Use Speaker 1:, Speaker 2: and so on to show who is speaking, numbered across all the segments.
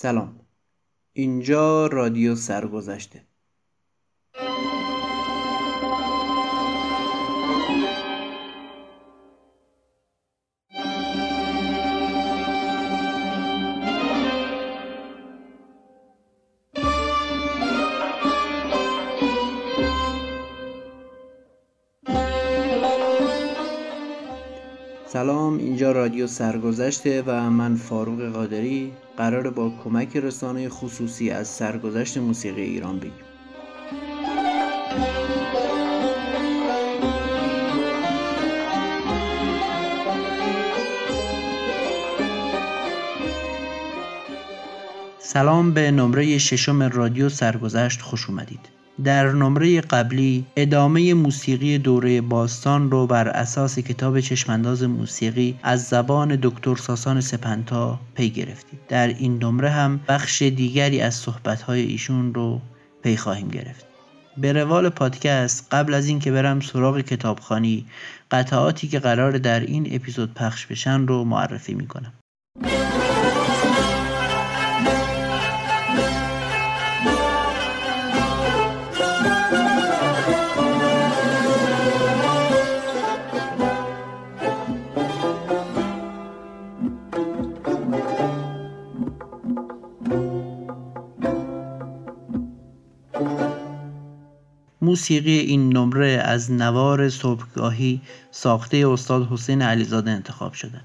Speaker 1: سلام. اینجا رادیو سرگذشته. اینجا رادیو سرگذشته و من فاروق قادری قرار با کمک رسانه خصوصی از سرگذشت موسیقی ایران بگیم. سلام به نمره ششم رادیو سرگذشت خوش اومدید. در نمره قبلی ادامه موسیقی دوره باستان رو بر اساس کتاب چشمانداز موسیقی از زبان دکتر ساسان سپنتا پی گرفتیم. در این نمره هم بخش دیگری از صحبتهای ایشون رو پی خواهیم گرفت. به روال پادکست قبل از اینکه برم سراغ کتابخانی قطعاتی که قرار در این اپیزود پخش بشن رو معرفی می‌کنم. موسیقی این نمره از نوار صبحگاهی ساخته استاد حسین علیزاده انتخاب شده.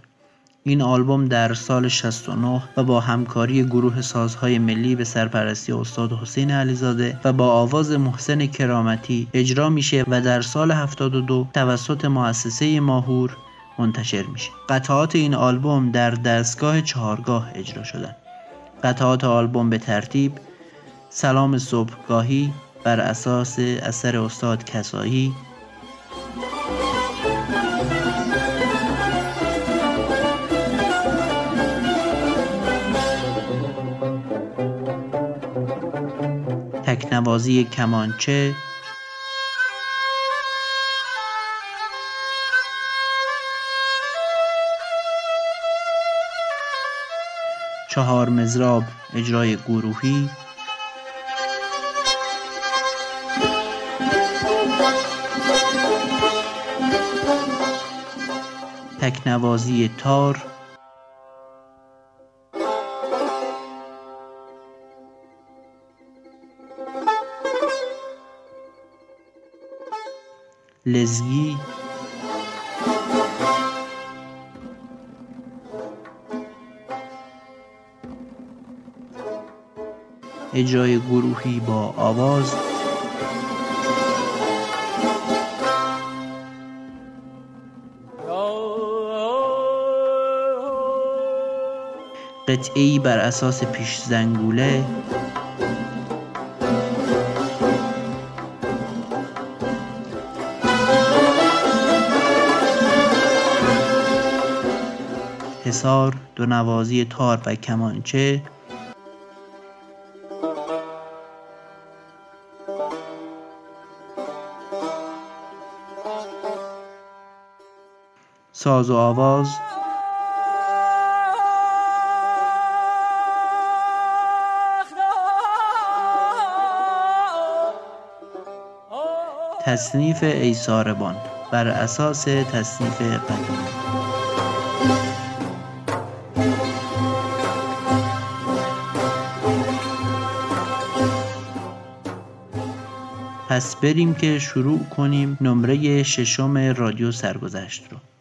Speaker 1: این آلبوم در سال 69 و با همکاری گروه سازهای ملی به سرپرستی استاد حسین علیزاده و با آواز محسن کرامتی اجرا میشه و در سال 72 توسط مؤسسه ماهور منتشر میشه. قطعات این آلبوم در دستگاه چهارگاه اجرا شدن. قطعات آلبوم به ترتیب سلام صبحگاهی بر اساس اثر استاد کسایی. تکنوازی کمانچه. چهار مزراب اجرای گروهی. تکنوازی تار. لزگی اجرای گروهی با آواز. قطعی بر اساس پیش زنگوله. حصار دو نوازی تار و کمانچه. ساز و آواز. تصنیف ایساربان بر اساس تصنیف قدیمی پس بریم که شروع کنیم نمره ششم رادیو سرگذشت رو.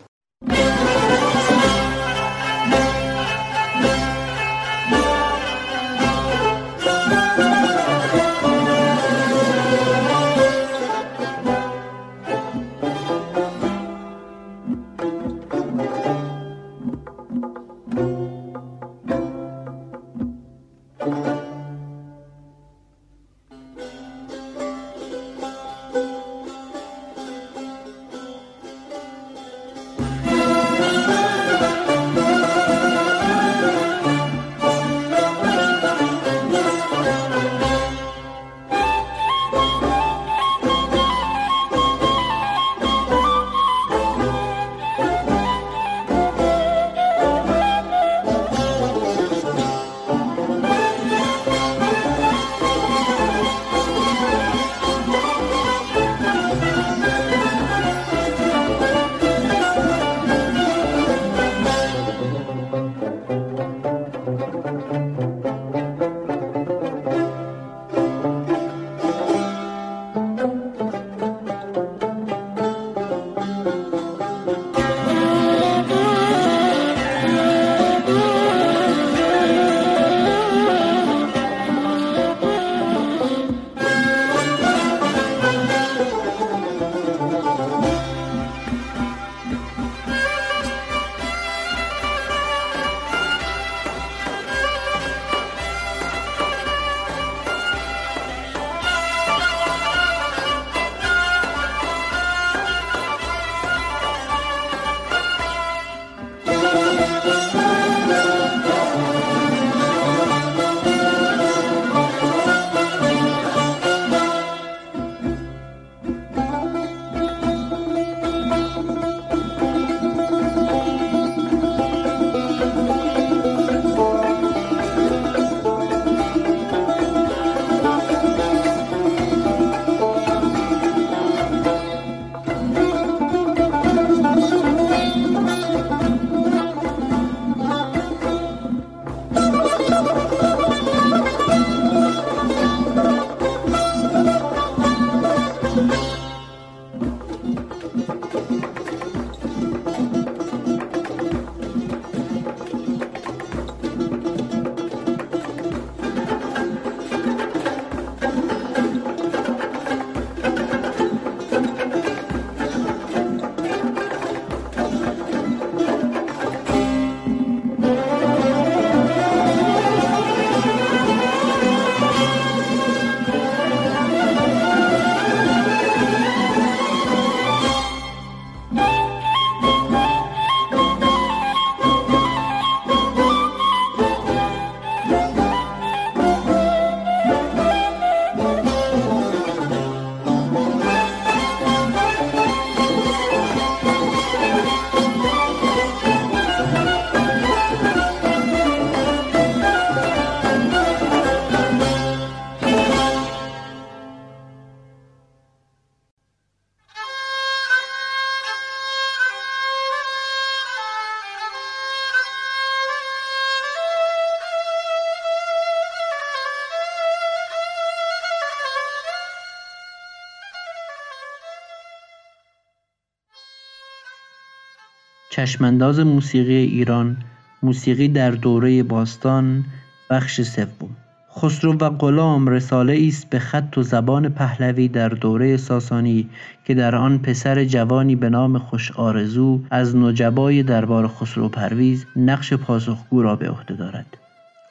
Speaker 1: چشمانداز موسیقی ایران موسیقی در دوره باستان بخش سوم. خسرو و غلام رساله است به خط و زبان پهلوی در دوره ساسانی که در آن پسر جوانی به نام خوش آرزو از نجبای دربار خسرو پرویز نقش پاسخگو را به عهده دارد.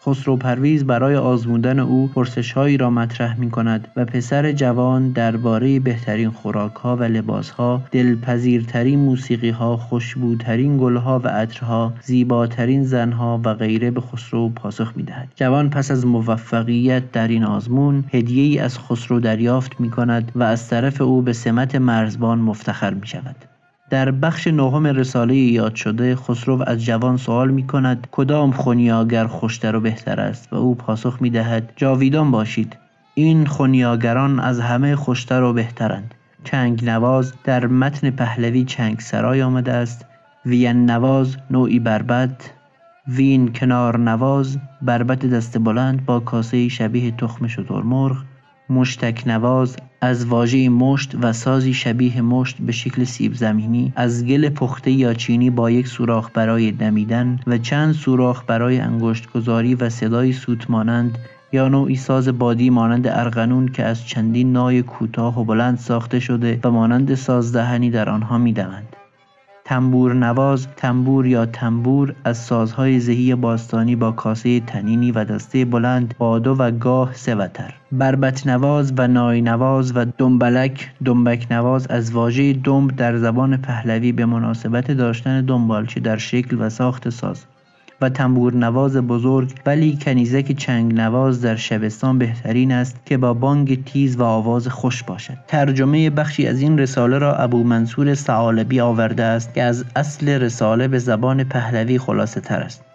Speaker 1: خسرو پرویز برای آزمودن او پرسشهایی را مطرح می کند و پسر جوان درباره بهترین خوراکها و لباسها، دلپذیرترین موسیقیها، خوشبوترین گلها و عطرها، زیباترین زنها و غیره به خسرو پاسخ می دهد. جوان پس از موفقیت در این آزمون هدیه ای از خسرو دریافت می کند و از طرف او به سمت مرزبان مفتخر می شود. در بخش نهم رساله یاد شده خسرو از جوان سوال می کند کدام خونیاگر خوشتر و بهتر است؟ و او پاسخ می دهد جاویدان باشید این خونیاگران از همه خوشتر و بهترند. چنگ نواز در متن پهلوی چنگ سرای آمده است وین نواز نوعی بربد وین کنار نواز بربت دست بلند با کاسه شبیه تخم شترمرغ مشتک نواز از واژه مشت و سازی شبیه مشت به شکل سیب زمینی از گل پخته یا چینی با یک سوراخ برای دمیدن و چند سوراخ برای انگشت گذاری و صدای سوت مانند یا نوعی ساز بادی مانند ارغنون که از چندین نای کوتاه و بلند ساخته شده و مانند سازدهنی در آنها می‌دوند. تنبور نواز تنبور یا تنبور از سازهای زهی باستانی با کاسه تنینی و دسته بلند با دو و گاه سه وتر. بربت نواز و نای نواز و دنبلک دنبک نواز از واژه دنب در زبان پهلوی به مناسبت داشتن دنبالچه در شکل و ساخت ساز. و تنبور نواز بزرگ ولی کنیزک چنگ نواز در شبستان بهترین است که با بانگ تیز و آواز خوش باشد. ترجمه بخشی از این رساله را ابو منصور سعالبی آورده است که از اصل رساله به زبان پهلوی خلاصه تر است.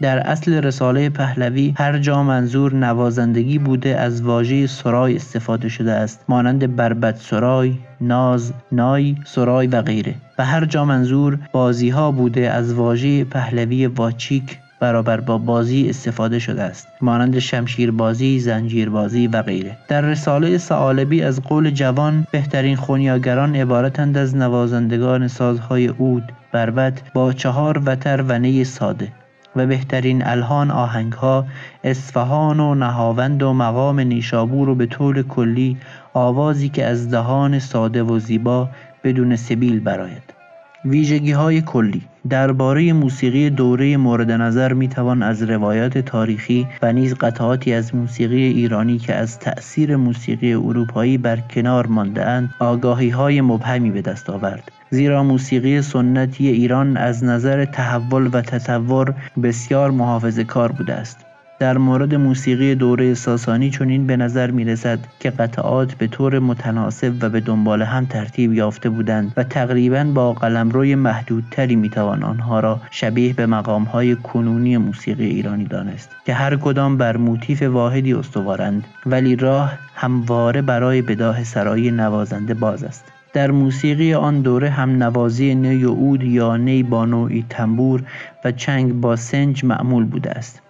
Speaker 1: در اصل رساله پهلوی هر جا منظور نوازندگی بوده از واژه سرای استفاده شده است مانند بربت سرای، ناز، نای، سرای و غیره. و هر جا منظور بازی ها بوده از واژه پهلوی واچیک برابر با بازی استفاده شده است مانند شمشیربازی، زنجیربازی و غیره. در رساله سعالبی از قول جوان بهترین خونیاگران عبارتند از نوازندگان سازهای اود، بربت با چهار وتر و نی ساده. و بهترین الهان آهنگها اصفهان و نهاوند و مقام نیشابور و به طور کلی آوازی که از دهان ساده و زیبا بدون سبیل براید. ویژگی های کلی درباره موسیقی دوره مورد نظر می توان از روایات تاریخی و نیز قطعاتی از موسیقی ایرانی که از تأثیر موسیقی اروپایی بر کنار مانده اند آگاهی های مبهمی به دست آورد. زیرا موسیقی سنتی ایران از نظر تحول و تطور بسیار محافظه کار بوده است. در مورد موسیقی دوره ساسانی چنین به نظر می رسد که قطعات به طور متناسب و به دنبال هم ترتیب یافته بودند و تقریبا با قلمروی محدودتری می توان آنها را شبیه به مقامهای کنونی موسیقی ایرانی دانست که هر کدام بر موتیف واحدی استوارند ولی راه همواره برای بداه سرای نوازنده باز است. در موسیقی آن دوره هم نوازی نی و عود یا نی با نوعی تنبور و چنگ با سنج معمول بوده است.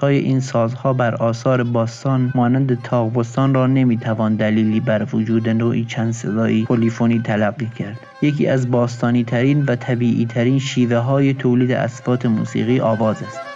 Speaker 1: های این سازها بر آثار باستان مانند تاقبستان را نمی‌توان دلیلی بر وجود نوعی چند صدایی پلیفونی تلقی کرد. یکی از باستانی ترین و طبیعی ترین شیوه های تولید اسفات موسیقی آواز است.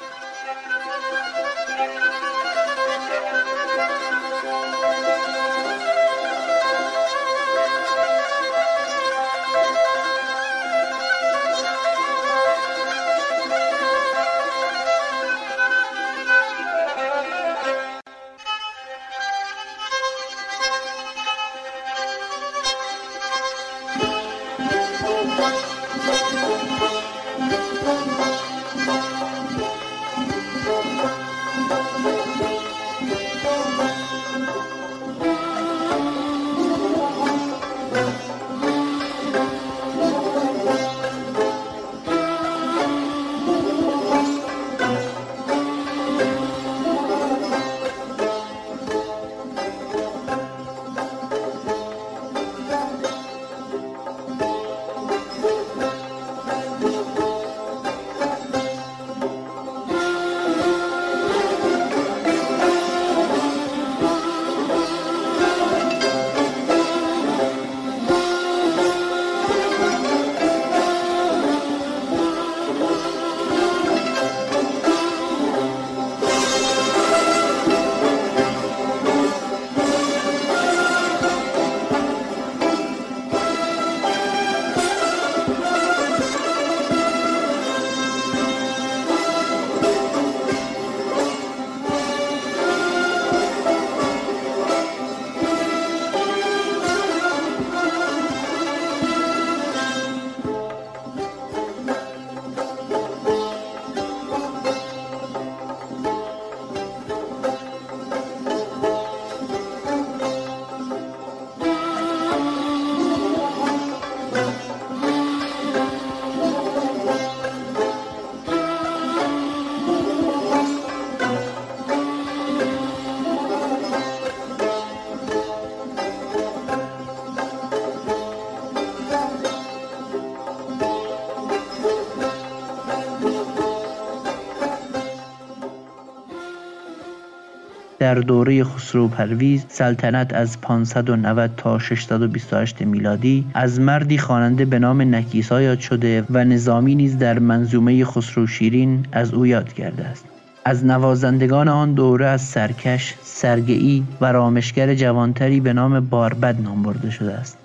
Speaker 1: در دوره خسرو پرویز سلطنت از 590 تا 628 میلادی از مردی خواننده به نام نکیسا یاد شده و نظامی نیز در منظومه خسرو شیرین از او یاد کرده است از نوازندگان آن دوره از سرکش، سرگئی و رامشگر جوانتری به نام باربد نام برده شده است.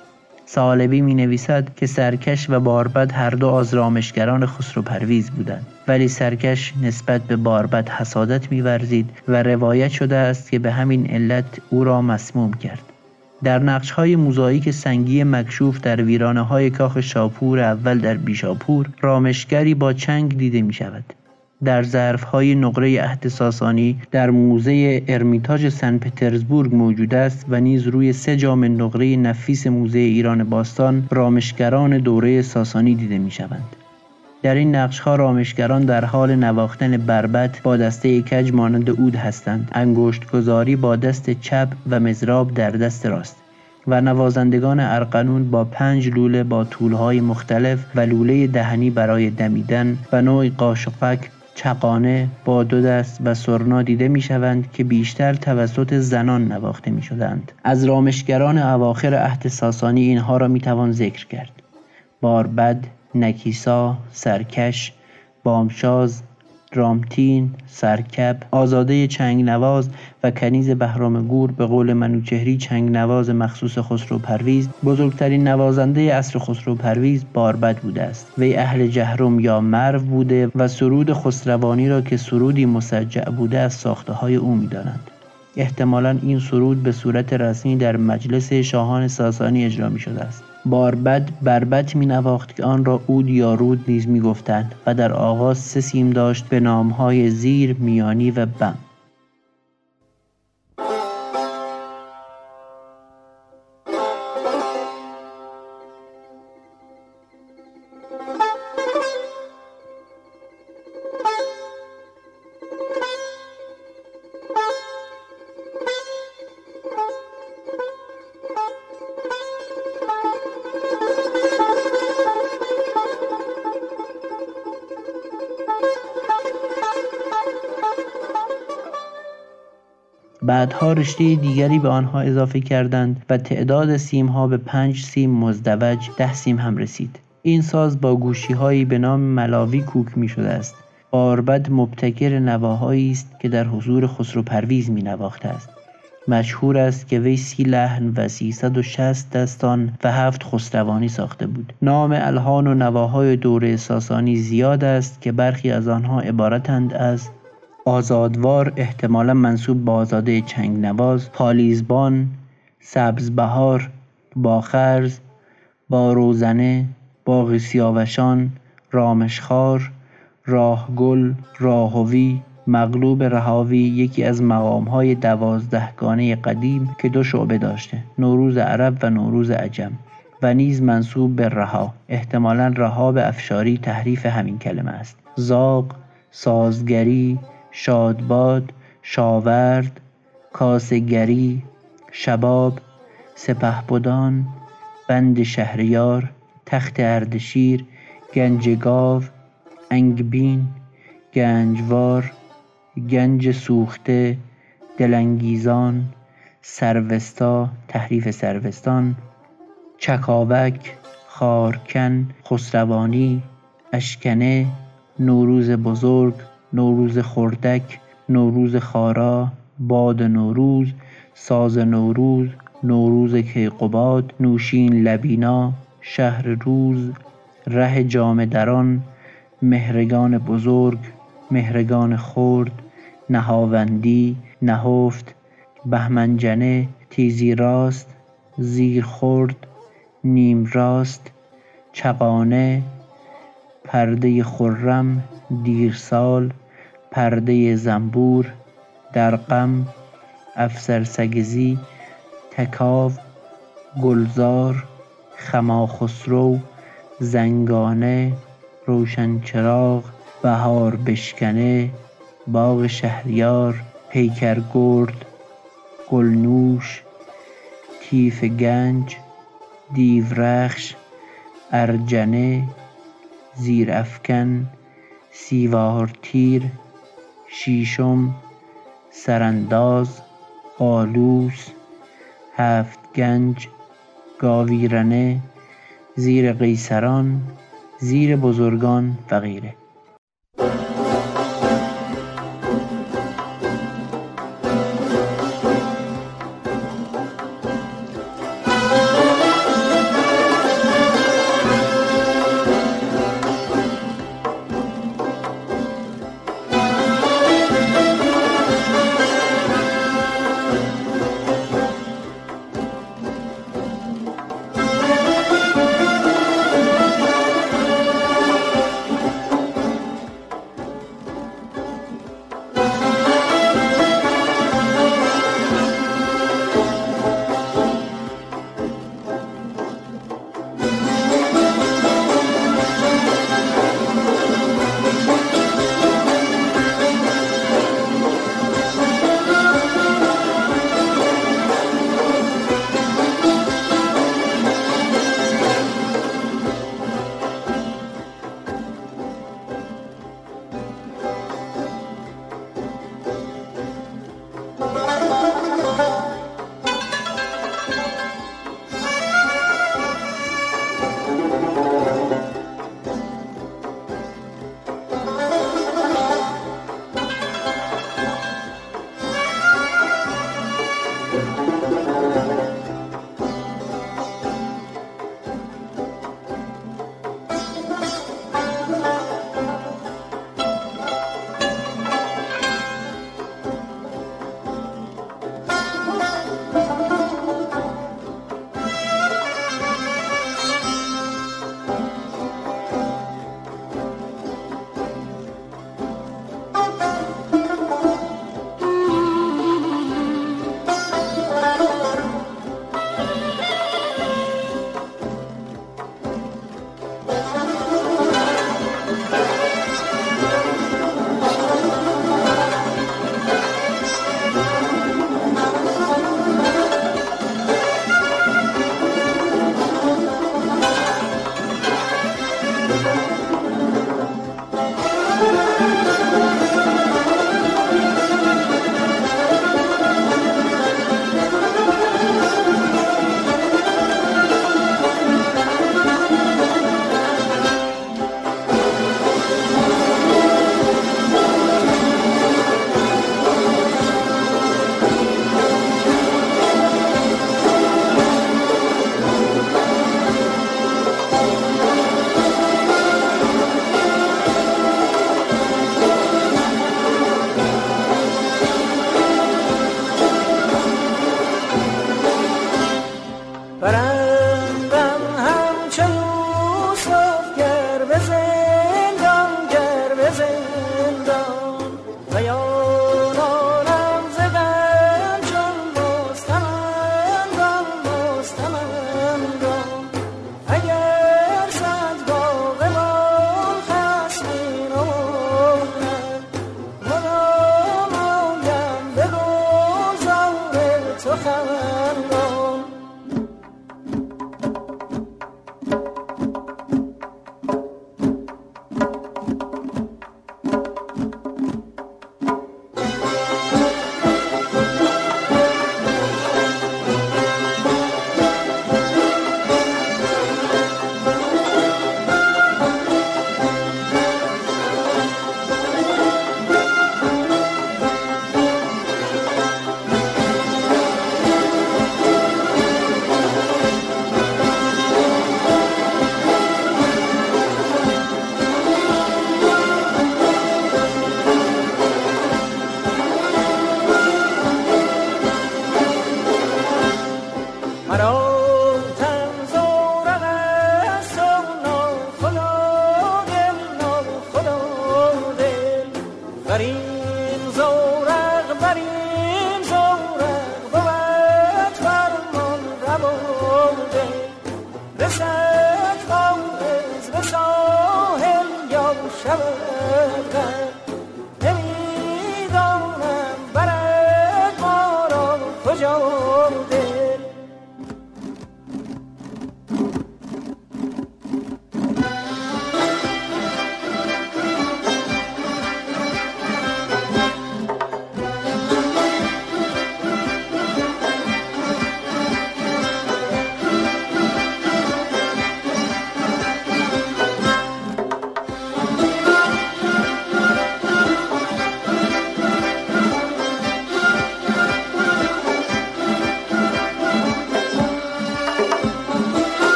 Speaker 1: سالبی می نویسد که سرکش و باربد هر دو از رامشگران خسرو پرویز بودند ولی سرکش نسبت به باربد حسادت می ورزید و روایت شده است که به همین علت او را مسموم کرد. در نقش های موزاییک سنگی مکشوف در ویرانه های کاخ شاپور اول در بیشاپور رامشگری با چنگ دیده می شود. در ظرفهای نقره عهد در موزه ارمیتاژ سن پترزبورگ موجود است و نیز روی سه جام نقره نفیس موزه ایران باستان رامشگران دوره ساسانی دیده می شوند. در این نقشها رامشگران در حال نواختن بربت با دسته کج مانند اود هستند انگشت گذاری با دست چپ و مزراب در دست راست و نوازندگان ارقنون با پنج لوله با طولهای مختلف و لوله دهنی برای دمیدن و نوعی قاشقک چقانه با دو دست و سرنا دیده می شوند که بیشتر توسط زنان نواخته می شدند. از رامشگران اواخر عهد ساسانی اینها را می توان ذکر کرد. باربد، نکیسا، سرکش، بامشاز، رامتین، سرکب، آزاده چنگ نواز و کنیز بهرام گور به قول منوچهری چنگ نواز مخصوص خسرو پرویز بزرگترین نوازنده عصر خسرو پرویز باربد بوده است. وی اهل جهرم یا مرو بوده و سرود خسروانی را که سرودی مسجع بوده از ساخته های او می‌دانند احتمالا این سرود به صورت رسمی در مجلس شاهان ساسانی اجرا می شده است. باربد بربت می نواخت که آن را اود یا رود نیز می گفتند و در آغاز سه سیم داشت به نامهای زیر، میانی و بم. بعدها رشته دیگری به آنها اضافه کردند و تعداد سیمها به پنج سیم مزدوج ده سیم هم رسید. این ساز با گوشیهایی به نام ملاوی کوک می شده است باربد مبتکر نواهایی است که در حضور خسرو پرویز می نواخته است. مشهور است که وی سی لحن و 360 دستان و هفت خسروانی ساخته بود. نام الهان و نواهای دوره ساسانی زیاد است که برخی از آنها عبارتند از آزادوار احتمالا منصوب به آزاده چنگنواز پالیزبان سبزبهار باخرز با روزنه باغ سیاوشان رامشخار راهگل راهوی مغلوب رهاوی یکی از مقامهای دوازدهگانه قدیم که دو شعبه داشته نوروز عرب و نوروز عجم و نیز منصوب به رها احتمالا رها به افشاری تحریف همین کلمه است. زاغ سازگری شادباد شاورد کاسگری شباب سپهبدان بند شهریار تخت اردشیر گنج گاو انگبین گنجوار گنج سوخته دلانگیزان سروستا تحریف سروستان چکاوک خارکن خسروانی اشکنه نوروز بزرگ نوروز خردک نوروز خارا باد نوروز ساز نوروز نوروز کیقباد نوشین لبینا شهر روز ره جامه دران مهرگان بزرگ مهرگان خرد نهاوندی نهفت بهمنجنه تیزی راست زیر خرد نیم راست چغانه پرده خرم دیرسال پرده زنبور درقم افسرسگزی تکاو گلزار خماخسرو زنگانه روشنچراغ بهار بشکنه باغ شهریار پیکرگرد گلنوش تیف گنج دیورخش ارجنه زیرافکن سیوارتیر شیشم سرانداز آلوس هفت گنج گاویرنه زیر قیصران زیر بزرگان و غیره.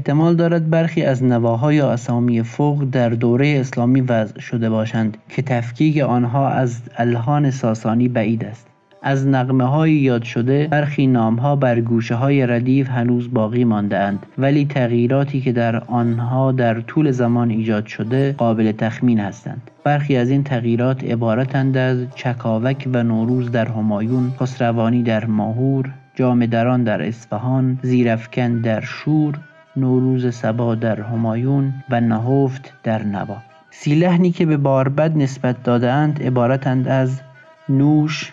Speaker 1: احتمال دارد برخی از نواها یا اسامی فوق در دوره اسلامی وضع شده باشند که تفکیک آنها از الهان ساسانی بعید است. از های یاد شده برخی نامها بر های ردیف هنوز باقی اند ولی تغییراتی که در آنها در طول زمان ایجاد شده قابل تخمین هستند. برخی از این تغییرات عبارتند از چکاوک و نوروز در همایون خسروانی در ماهور جامدران در اصفهان زیرفکن در شور نوروز سبا در همایون و نهفت در نوا. سی که به باربد نسبت دادهاند عبارتند از نوش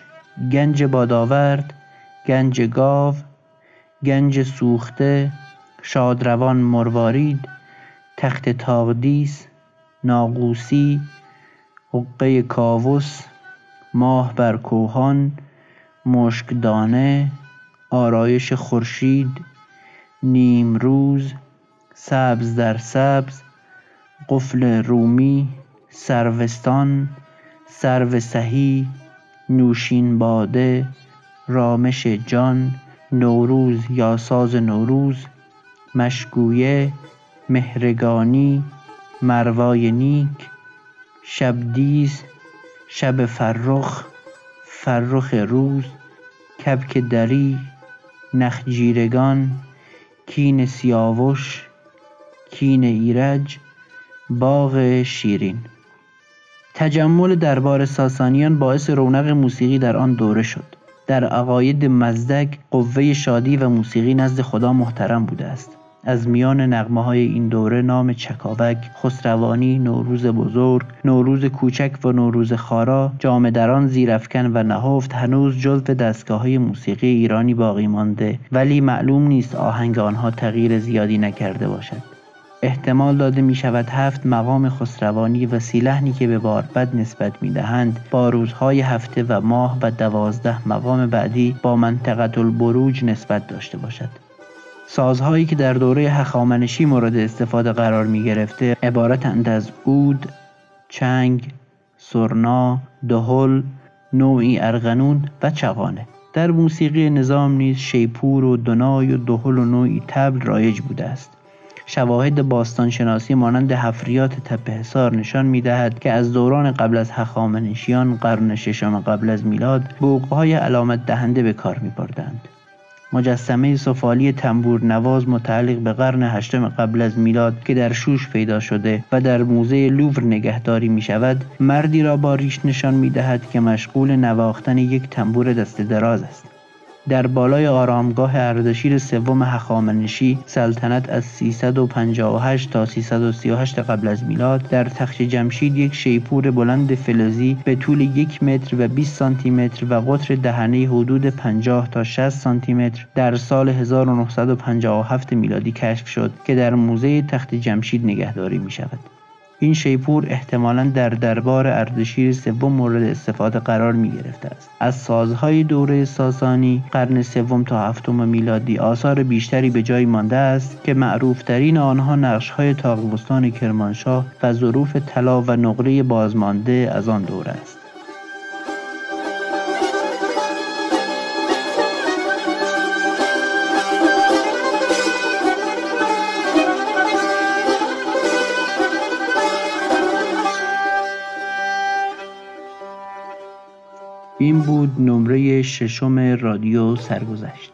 Speaker 1: گنج بادآورد گنج گاو گنج سوخته شادروان مروارید تخت تاغدیس ناقوسی حقه کاوس ماه بر کوهان مشکدانه آرایش خورشید نیمروز سبز در سبز قفل رومی سروستان سرو سهی نوشین باده رامش جان نوروز یا ساز نوروز مشگویه مهرگانی مروای نیک شبدیز شب فرخ فرخ روز کبک دری نخجیرگان کین سیاوش کین ایرج باغ شیرین. تجمل دربار ساسانیان باعث رونق موسیقی در آن دوره شد. در عقاید مزدک قوه شادی و موسیقی نزد خدا محترم بوده است. از میان نغمه های این دوره نام چکاوک، خسروانی، نوروز بزرگ، نوروز کوچک و نوروز خارا، جامدران، زیرفکن و نهفت هنوز جزو دستگاه های موسیقی ایرانی باقی مانده ولی معلوم نیست آهنگ آنها تغییر زیادی نکرده باشد. احتمال داده می شود هفت مقام خسروانی و سی لحنی که به باربد نسبت می دهند با روزهای هفته و ماه و دوازده مقام بعدی با منطقه البروج نسبت داشته باشد. سازهایی که در دوره هخامنشی مورد استفاده قرار می گرفته عبارتند از اود، چنگ، سرنا، دهل، نوعی ارغنون و چغانه. در موسیقی نظام نیز شیپور و دنای و دهل و نوعی تبل رایج بوده است. شواهد باستانشناسی مانند حفریات تپه حصار نشان می‌دهد که از دوران قبل از هخامنشیان قرن ششم قبل از میلاد بوقهای علامت دهنده به کار می بردند. مجسمه سفالی تنبور نواز متعلق به قرن هشتم قبل از میلاد که در شوش پیدا شده و در موزه لوور نگهداری می شود مردی را با ریش نشان می دهد که مشغول نواختن یک تنبور دست دراز است. در بالای آرامگاه اردشیر سوم هخامنشی سلطنت از 358 تا 338 قبل از میلاد در تخت جمشید یک شیپور بلند فلزی به طول یک متر و 20 سانتی متر و قطر دهنه حدود 50 تا 60 سانتی متر در سال 1957 میلادی کشف شد که در موزه تخت جمشید نگهداری می شود. این شیپور احتمالا در دربار اردشیر سوم مورد استفاده قرار می گرفته است. از سازهای دوره ساسانی قرن سوم تا هفتم میلادی آثار بیشتری به جای مانده است که معروفترین آنها نقشهای تاقبستان کرمانشاه و ظروف طلا و نقره بازمانده از آن دوره است. این بود نمره ششم رادیو سرگذشت.